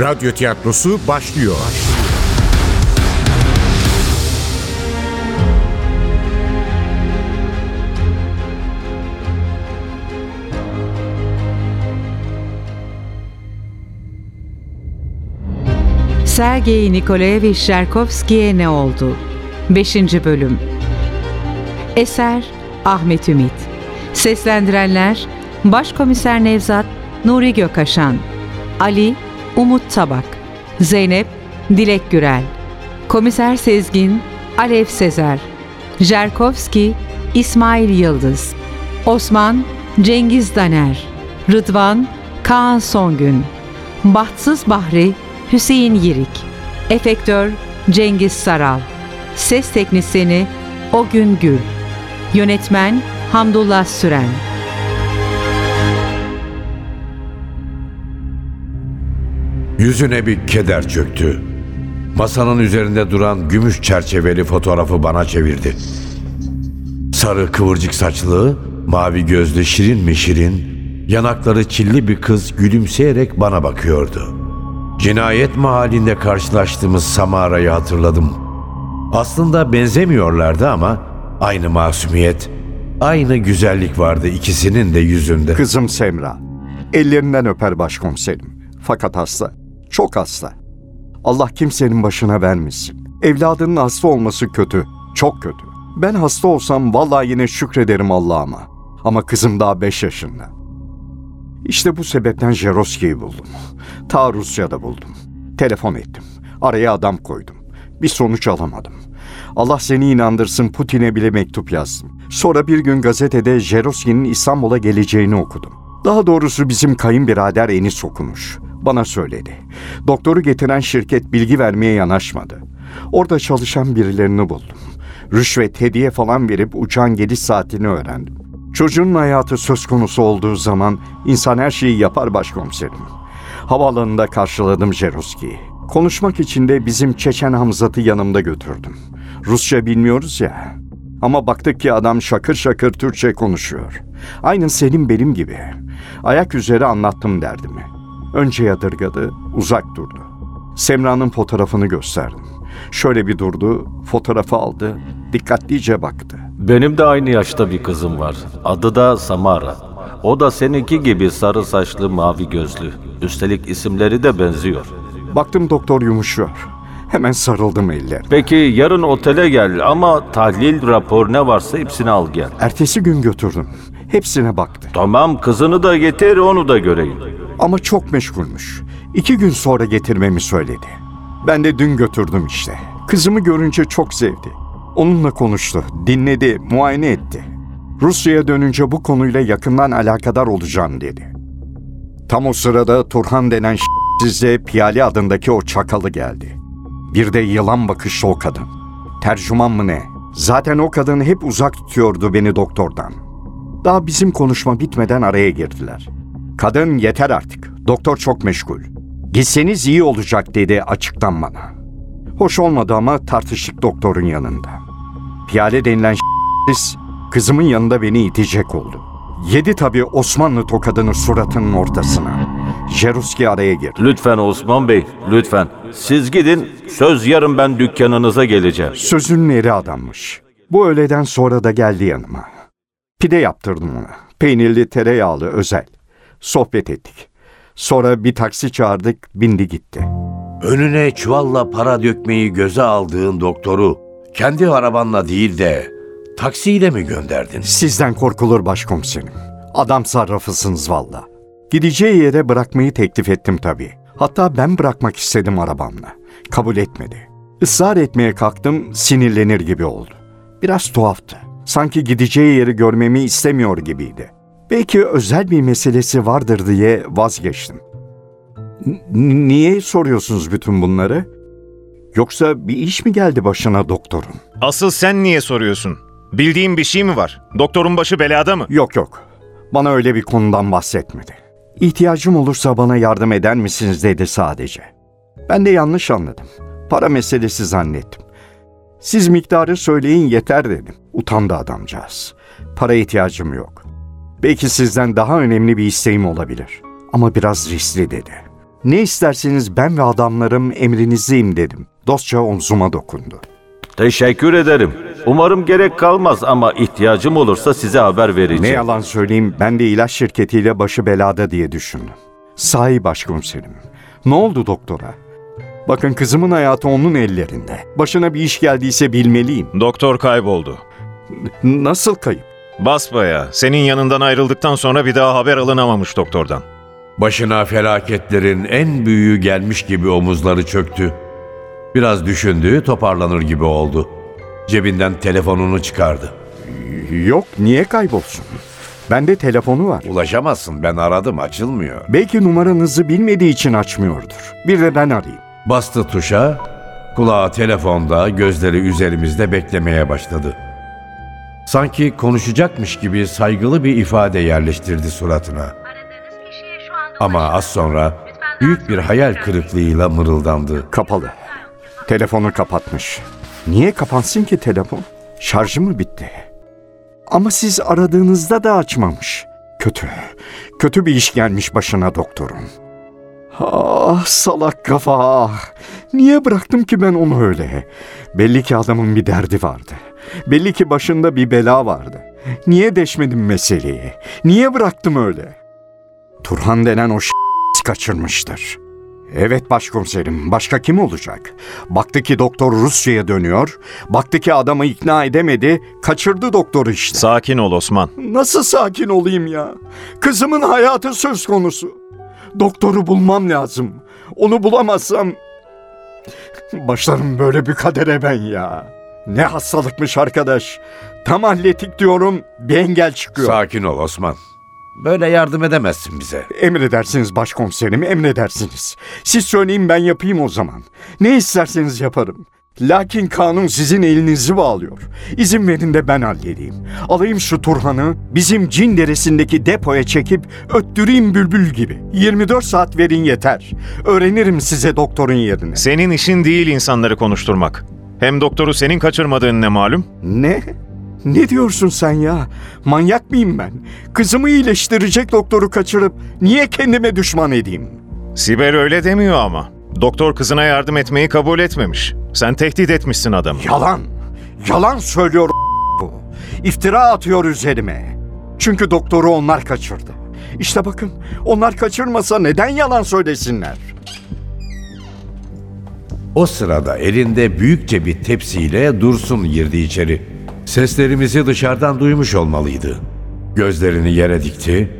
Radyo tiyatrosu başlıyor. Sergey Nikolaevich Cherkovski'ye ne oldu? 5. Bölüm Eser Ahmet Ümit Seslendirenler Başkomiser Nevzat Nuri Gökaşan Ali Umut Tabak Zeynep Dilek Gürel Komiser Sezgin Alev Sezer Jerkovski İsmail Yıldız Osman Cengiz Daner Rıdvan Kaan Songün Bahtsız Bahri Hüseyin Yirik Efektör Cengiz Saral Ses Teknisini Ogün Gül Yönetmen Hamdullah Süren Yüzüne bir keder çöktü. Masanın üzerinde duran gümüş çerçeveli fotoğrafı bana çevirdi. Sarı kıvırcık saçlı, mavi gözlü şirin mi şirin, yanakları çilli bir kız gülümseyerek bana bakıyordu. Cinayet mahallinde karşılaştığımız Samara'yı hatırladım. Aslında benzemiyorlardı ama aynı masumiyet, aynı güzellik vardı ikisinin de yüzünde. Kızım Semra. Ellerinden öper başkomiserim. Fakat hasta. Çok hasta. Allah kimsenin başına vermesin. Evladının hasta olması kötü. Çok kötü. Ben hasta olsam vallahi yine şükrederim Allah'ıma. Ama kızım daha beş yaşında. İşte bu sebepten Jeroski'yi buldum. Ta Rusya'da buldum. Telefon ettim. Araya adam koydum. Bir sonuç alamadım. Allah seni inandırsın Putin'e bile mektup yazdım. Sonra bir gün gazetede Jeroski'nin İstanbul'a geleceğini okudum. Daha doğrusu bizim kayınbirader Enis okumuş. Bana söyledi. Doktoru getiren şirket bilgi vermeye yanaşmadı. Orada çalışan birilerini buldum. Rüşvet, hediye falan verip uçağın geliş saatini öğrendim. Çocuğun hayatı söz konusu olduğu zaman insan her şeyi yapar başkomiserim. Havaalanında karşıladım Jeroski'yi. Konuşmak için de bizim Çeçen Hamzat'ı yanımda götürdüm. Rusça bilmiyoruz ya. Ama baktık ki adam şakır şakır Türkçe konuşuyor. Aynı senin benim gibi. Ayak üzere anlattım derdimi. Önce yadırgadı, uzak durdu. Semra'nın fotoğrafını gösterdim. Şöyle bir durdu, fotoğrafı aldı, dikkatlice baktı. Benim de aynı yaşta bir kızım var. Adı da Samara. O da seninki gibi sarı saçlı, mavi gözlü. Üstelik isimleri de benziyor. Baktım doktor yumuşuyor. Hemen sarıldım eller. Peki yarın otele gel ama tahlil, rapor ne varsa hepsini al gel. Ertesi gün götürdüm. Hepsine baktı. Tamam kızını da getir onu da göreyim. Ama çok meşgulmüş. İki gün sonra getirmemi söyledi. Ben de dün götürdüm işte. Kızımı görünce çok sevdi. Onunla konuştu, dinledi, muayene etti. Rusya'ya dönünce bu konuyla yakından alakadar olacağım dedi. Tam o sırada Turhan denen size Piyali adındaki o çakalı geldi. Bir de yılan bakışlı o kadın. Tercüman mı ne? Zaten o kadın hep uzak tutuyordu beni doktordan. Daha bizim konuşma bitmeden araya girdiler. Kadın yeter artık. Doktor çok meşgul. Gitseniz iyi olacak dedi açıktan bana. Hoş olmadı ama tartıştık doktorun yanında. Piyale denilen siz kızımın yanında beni itecek oldu. Yedi tabii Osmanlı tokadını suratının ortasına. Jeruski araya girdi. Lütfen Osman Bey, lütfen. Siz gidin, söz yarın ben dükkanınıza geleceğim. Sözünün eri adammış. Bu öğleden sonra da geldi yanıma. Pide yaptırdım ona. Peynirli tereyağlı özel. Sohbet ettik. Sonra bir taksi çağırdık, bindi gitti. Önüne çuvalla para dökmeyi göze aldığın doktoru kendi arabanla değil de taksiyle mi gönderdin? Sizden korkulur başkomiserim. Adam sarrafısınız valla. Gideceği yere bırakmayı teklif ettim tabii. Hatta ben bırakmak istedim arabamla. Kabul etmedi. Israr etmeye kalktım, sinirlenir gibi oldu. Biraz tuhaftı. Sanki gideceği yeri görmemi istemiyor gibiydi. Belki özel bir meselesi vardır diye vazgeçtim. N- niye soruyorsunuz bütün bunları? Yoksa bir iş mi geldi başına doktorun? Asıl sen niye soruyorsun? Bildiğin bir şey mi var? Doktorun başı belada mı? Yok yok. Bana öyle bir konudan bahsetmedi. İhtiyacım olursa bana yardım eder misiniz dedi sadece. Ben de yanlış anladım. Para meselesi zannettim. Siz miktarı söyleyin yeter dedim. Utandı adamcağız. Para ihtiyacım yok. Belki sizden daha önemli bir isteğim olabilir. Ama biraz riskli dedi. Ne isterseniz ben ve adamlarım emrinizdeyim dedim. Dostça omzuma dokundu. Teşekkür ederim. Umarım gerek kalmaz ama ihtiyacım olursa size haber vereceğim. Ne yalan söyleyeyim ben de ilaç şirketiyle başı belada diye düşündüm. Sahi başkomiserim. Ne oldu doktora? Bakın kızımın hayatı onun ellerinde. Başına bir iş geldiyse bilmeliyim. Doktor kayboldu. N- Nasıl kayıp? Basbaya, senin yanından ayrıldıktan sonra bir daha haber alınamamış doktordan. Başına felaketlerin en büyüğü gelmiş gibi omuzları çöktü. Biraz düşündü, toparlanır gibi oldu. Cebinden telefonunu çıkardı. Yok niye kaybolsun? Bende telefonu var. Ulaşamazsın, ben aradım, açılmıyor. Belki numaranızı bilmediği için açmıyordur. Bir de ben arayayım. Bastı tuşa, kulağı telefonda, gözleri üzerimizde beklemeye başladı. Sanki konuşacakmış gibi saygılı bir ifade yerleştirdi suratına. Ama az sonra büyük bir hayal kırıklığıyla mırıldandı. Kapalı. Telefonu kapatmış. Niye kapansın ki telefon? Şarjı mı bitti? Ama siz aradığınızda da açmamış. Kötü. Kötü bir iş gelmiş başına doktorun. Ah salak kafa. Niye bıraktım ki ben onu öyle? Belli ki adamın bir derdi vardı. Belli ki başında bir bela vardı. Niye deşmedim meseleyi? Niye bıraktım öyle? Turhan denen o kaçırmıştır. Evet başkomiserim, başka kim olacak? Baktı ki doktor Rusya'ya dönüyor, baktı ki adamı ikna edemedi, kaçırdı doktoru işte. Sakin ol Osman. Nasıl sakin olayım ya? Kızımın hayatı söz konusu. Doktoru bulmam lazım. Onu bulamazsam... Başlarım böyle bir kadere ben ya. Ne hastalıkmış arkadaş. Tam hallettik diyorum, bir engel çıkıyor. Sakin ol Osman. Böyle yardım edemezsin bize. Emredersiniz başkomiserim, emredersiniz. Siz söyleyin ben yapayım o zaman. Ne isterseniz yaparım. Lakin kanun sizin elinizi bağlıyor. İzin verin de ben halledeyim. Alayım şu Turhan'ı bizim cin deresindeki depoya çekip öttüreyim bülbül gibi. 24 saat verin yeter. Öğrenirim size doktorun yerini. Senin işin değil insanları konuşturmak. Hem doktoru senin kaçırmadığın ne malum? Ne? Ne diyorsun sen ya? Manyak mıyım ben? Kızımı iyileştirecek doktoru kaçırıp niye kendime düşman edeyim? Sibel öyle demiyor ama. Doktor kızına yardım etmeyi kabul etmemiş. Sen tehdit etmişsin adamı. Yalan. Yalan söylüyor bu. İftira atıyor üzerime. Çünkü doktoru onlar kaçırdı. İşte bakın onlar kaçırmasa neden yalan söylesinler? O sırada elinde büyükçe bir tepsiyle Dursun girdi içeri. Seslerimizi dışarıdan duymuş olmalıydı. Gözlerini yere dikti.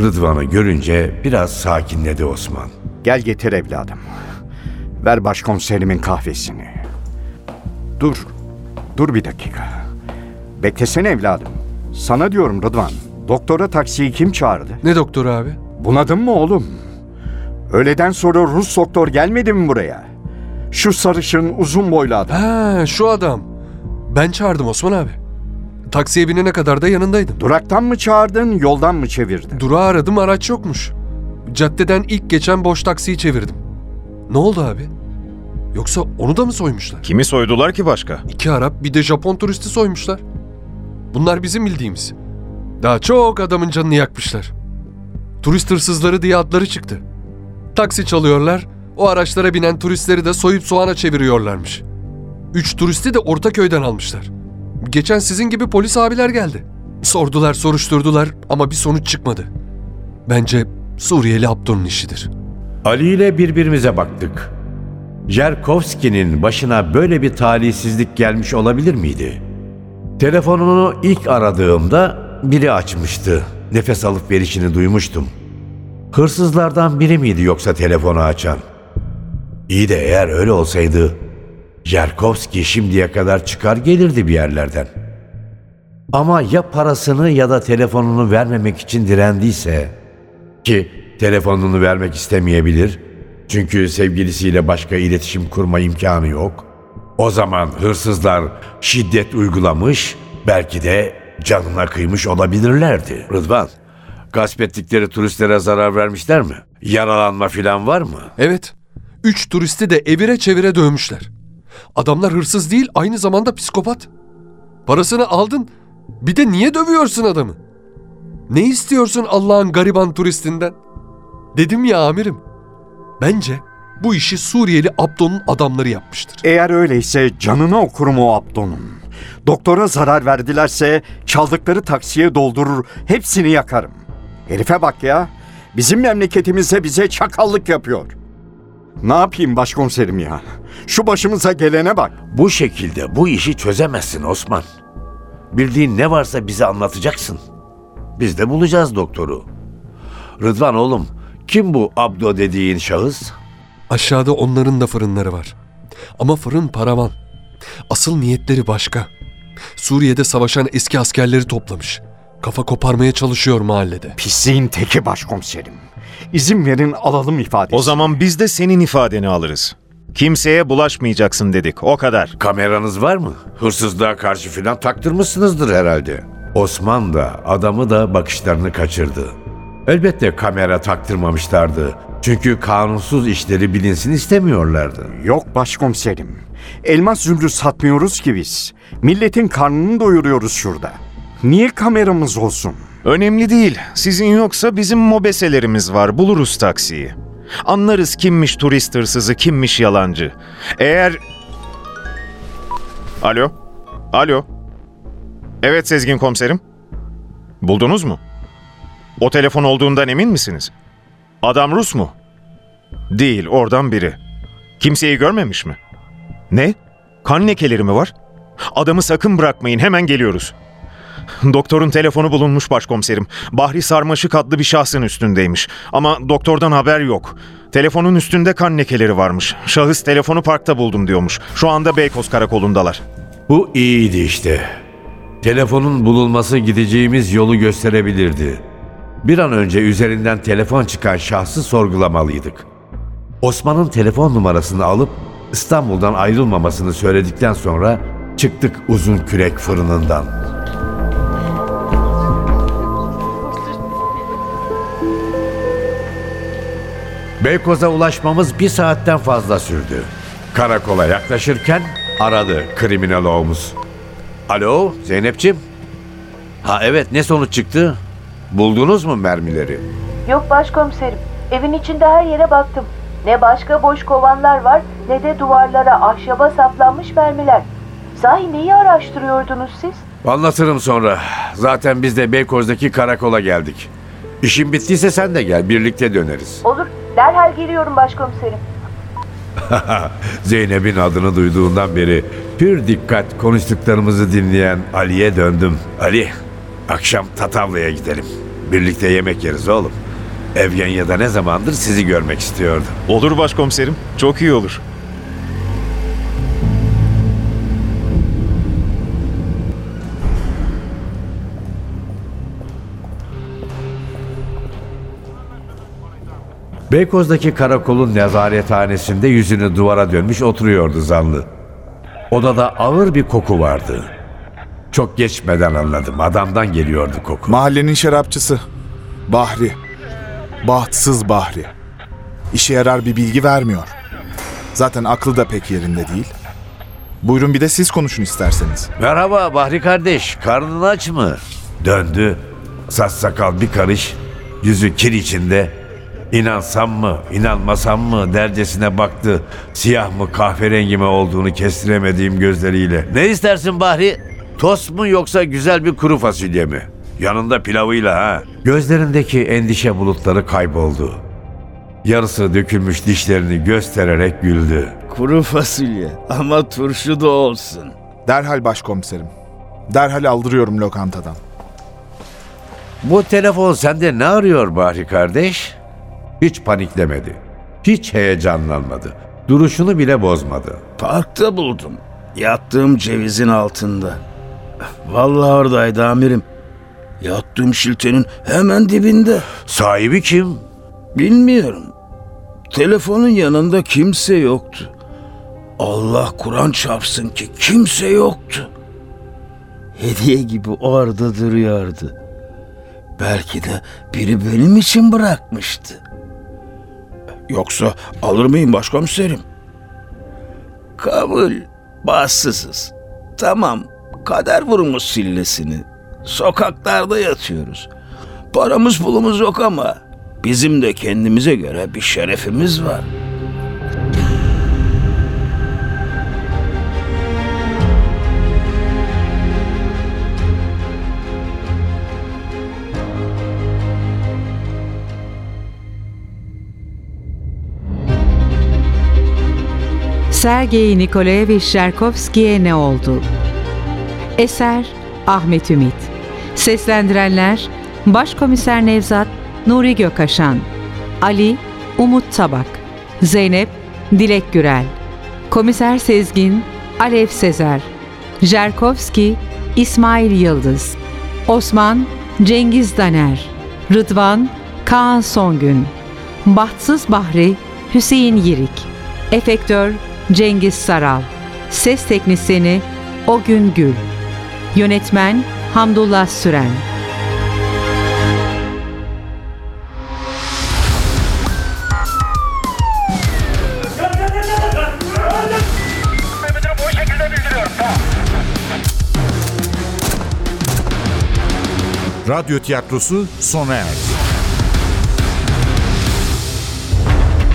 Rıdvan'ı görünce biraz sakinledi Osman. Gel getir evladım. Ver başkomiserimin kahvesini. Dur. Dur bir dakika. Beklesene evladım. Sana diyorum Rıdvan. Doktora taksiyi kim çağırdı? Ne doktoru abi? Bunadın mı oğlum? Öğleden sonra Rus doktor gelmedi mi buraya? Şu sarışın uzun boylu adam. Ha şu adam. Ben çağırdım Osman abi. Taksiye binene kadar da yanındaydım. Duraktan mı çağırdın, yoldan mı çevirdin? Durağı aradım araç yokmuş. Caddeden ilk geçen boş taksiyi çevirdim. Ne oldu abi? Yoksa onu da mı soymuşlar? Kimi soydular ki başka? İki Arap bir de Japon turisti soymuşlar. Bunlar bizim bildiğimiz. Daha çok adamın canını yakmışlar. Turist hırsızları diye adları çıktı. Taksi çalıyorlar, o araçlara binen turistleri de soyup soğana çeviriyorlarmış. Üç turisti de Ortaköy'den almışlar. Geçen sizin gibi polis abiler geldi. Sordular, soruşturdular ama bir sonuç çıkmadı. Bence Suriyeli Abdur'un işidir. Ali ile birbirimize baktık. Jerkovski'nin başına böyle bir talihsizlik gelmiş olabilir miydi? Telefonunu ilk aradığımda biri açmıştı. Nefes alıp verişini duymuştum. Hırsızlardan biri miydi yoksa telefonu açan? İyi de eğer öyle olsaydı Jerkovski şimdiye kadar çıkar gelirdi bir yerlerden. Ama ya parasını ya da telefonunu vermemek için direndiyse ki telefonunu vermek istemeyebilir çünkü sevgilisiyle başka iletişim kurma imkanı yok. O zaman hırsızlar şiddet uygulamış belki de canına kıymış olabilirlerdi. Rıdvan, gasp ettikleri turistlere zarar vermişler mi? Yaralanma filan var mı? Evet, üç turisti de evire çevire dövmüşler. Adamlar hırsız değil, aynı zamanda psikopat. Parasını aldın, bir de niye dövüyorsun adamı? Ne istiyorsun Allah'ın gariban turistinden? Dedim ya amirim, Bence bu işi Suriyeli Abdo'nun adamları yapmıştır. Eğer öyleyse canını okurum o Abdo'nun. Doktora zarar verdilerse çaldıkları taksiye doldurur, hepsini yakarım. Herife bak ya, bizim memleketimizde bize çakallık yapıyor. Ne yapayım başkomiserim ya? Şu başımıza gelene bak. Bu şekilde bu işi çözemezsin Osman. Bildiğin ne varsa bize anlatacaksın. Biz de bulacağız doktoru. Rıdvan oğlum, kim bu Abdo dediğin şahıs? Aşağıda onların da fırınları var. Ama fırın paravan. Asıl niyetleri başka. Suriye'de savaşan eski askerleri toplamış. Kafa koparmaya çalışıyor mahallede. Pisliğin teki başkomiserim. İzin verin alalım ifadesi. O zaman biz de senin ifadeni alırız. Kimseye bulaşmayacaksın dedik. O kadar. Kameranız var mı? Hırsızlığa karşı filan taktırmışsınızdır herhalde. Osman da adamı da bakışlarını kaçırdı. Elbette kamera taktırmamışlardı. Çünkü kanunsuz işleri bilinsin istemiyorlardı. Yok başkomiserim. Elmas zümrüt satmıyoruz ki biz. Milletin karnını doyuruyoruz şurada. Niye kameramız olsun? Önemli değil. Sizin yoksa bizim mobeselerimiz var. Buluruz taksiyi. Anlarız kimmiş turist hırsızı, kimmiş yalancı. Eğer... Alo? Alo? Evet Sezgin komiserim. Buldunuz mu? O telefon olduğundan emin misiniz? Adam Rus mu? Değil, oradan biri. Kimseyi görmemiş mi? Ne? Kan lekeleri mi var? Adamı sakın bırakmayın, hemen geliyoruz. Doktorun telefonu bulunmuş başkomiserim. Bahri Sarmaşık adlı bir şahsın üstündeymiş. Ama doktordan haber yok. Telefonun üstünde kan lekeleri varmış. Şahıs telefonu parkta buldum diyormuş. Şu anda Beykoz karakolundalar. Bu iyiydi işte. Telefonun bulunması gideceğimiz yolu gösterebilirdi. Bir an önce üzerinden telefon çıkan şahsı sorgulamalıydık. Osman'ın telefon numarasını alıp İstanbul'dan ayrılmamasını söyledikten sonra çıktık uzun kürek fırınından. Beykoz'a ulaşmamız bir saatten fazla sürdü. Karakola yaklaşırken aradı kriminalomuz. Alo Zeynep'ciğim? Ha evet ne sonuç çıktı? Buldunuz mu mermileri? Yok başkomiserim. Evin içinde her yere baktım. Ne başka boş kovanlar var ne de duvarlara ahşaba saplanmış mermiler. Sahi neyi araştırıyordunuz siz? Anlatırım sonra. Zaten biz de Beykoz'daki karakola geldik. İşin bittiyse sen de gel birlikte döneriz. Olur. Derhal geliyorum başkomiserim. Zeynep'in adını duyduğundan beri pür dikkat konuştuklarımızı dinleyen Ali'ye döndüm. Ali, akşam Tatavla'ya gidelim. Birlikte yemek yeriz oğlum. Evgenya'da ne zamandır sizi görmek istiyordu. Olur başkomiserim. Çok iyi olur. Beykoz'daki karakolun nezarethanesinde yüzünü duvara dönmüş oturuyordu zanlı. Odada ağır bir koku vardı. Çok geçmeden anladım. Adamdan geliyordu koku. Mahallenin şarapçısı. Bahri. Bahtsız Bahri. İşe yarar bir bilgi vermiyor. Zaten aklı da pek yerinde değil. Buyurun bir de siz konuşun isterseniz. Merhaba Bahri kardeş. Karnın aç mı? Döndü. Saç sakal bir karış. Yüzü kir içinde. İnansam mı, inanmasam mı dercesine baktı. Siyah mı, kahverengi mi olduğunu kestiremediğim gözleriyle. Ne istersin Bahri? Tost mu yoksa güzel bir kuru fasulye mi? Yanında pilavıyla ha. Gözlerindeki endişe bulutları kayboldu. Yarısı dökülmüş dişlerini göstererek güldü. Kuru fasulye ama turşu da olsun. Derhal başkomiserim. Derhal aldırıyorum lokantadan. Bu telefon sende ne arıyor Bahri kardeş? Hiç paniklemedi. Hiç heyecanlanmadı. Duruşunu bile bozmadı. Parkta buldum. Yattığım cevizin altında. Vallahi oradaydı amirim. Yattığım şiltenin hemen dibinde. Sahibi kim? Bilmiyorum. Telefonun yanında kimse yoktu. Allah Kur'an çarpsın ki kimse yoktu. Hediye gibi orada duruyordu. Belki de biri benim için bırakmıştı. Yoksa alır mıyım başkomiserim? Kabul. Bahtsızız. Tamam. Kader vurmuş sillesini. Sokaklarda yatıyoruz. Paramız pulumuz yok ama Bizim de kendimize göre bir şerefimiz var. Sergey Nikolaevich Sherkovski'ye ne oldu? Eser Ahmet Ümit. Seslendirenler Başkomiser Nevzat Nuri Gökaşan Ali Umut Tabak. Zeynep Dilek Gürel. Komiser Sezgin Alev Sezer. Jerkovski İsmail Yıldız. Osman Cengiz Daner. Rıdvan Kaan Songün. Bahtsız Bahri Hüseyin Yirik. Efektör Cengiz Saral. Ses Teknisini Ogün Gül. Yönetmen Hamdullah Süren. Radyo tiyatrosu sona erdi.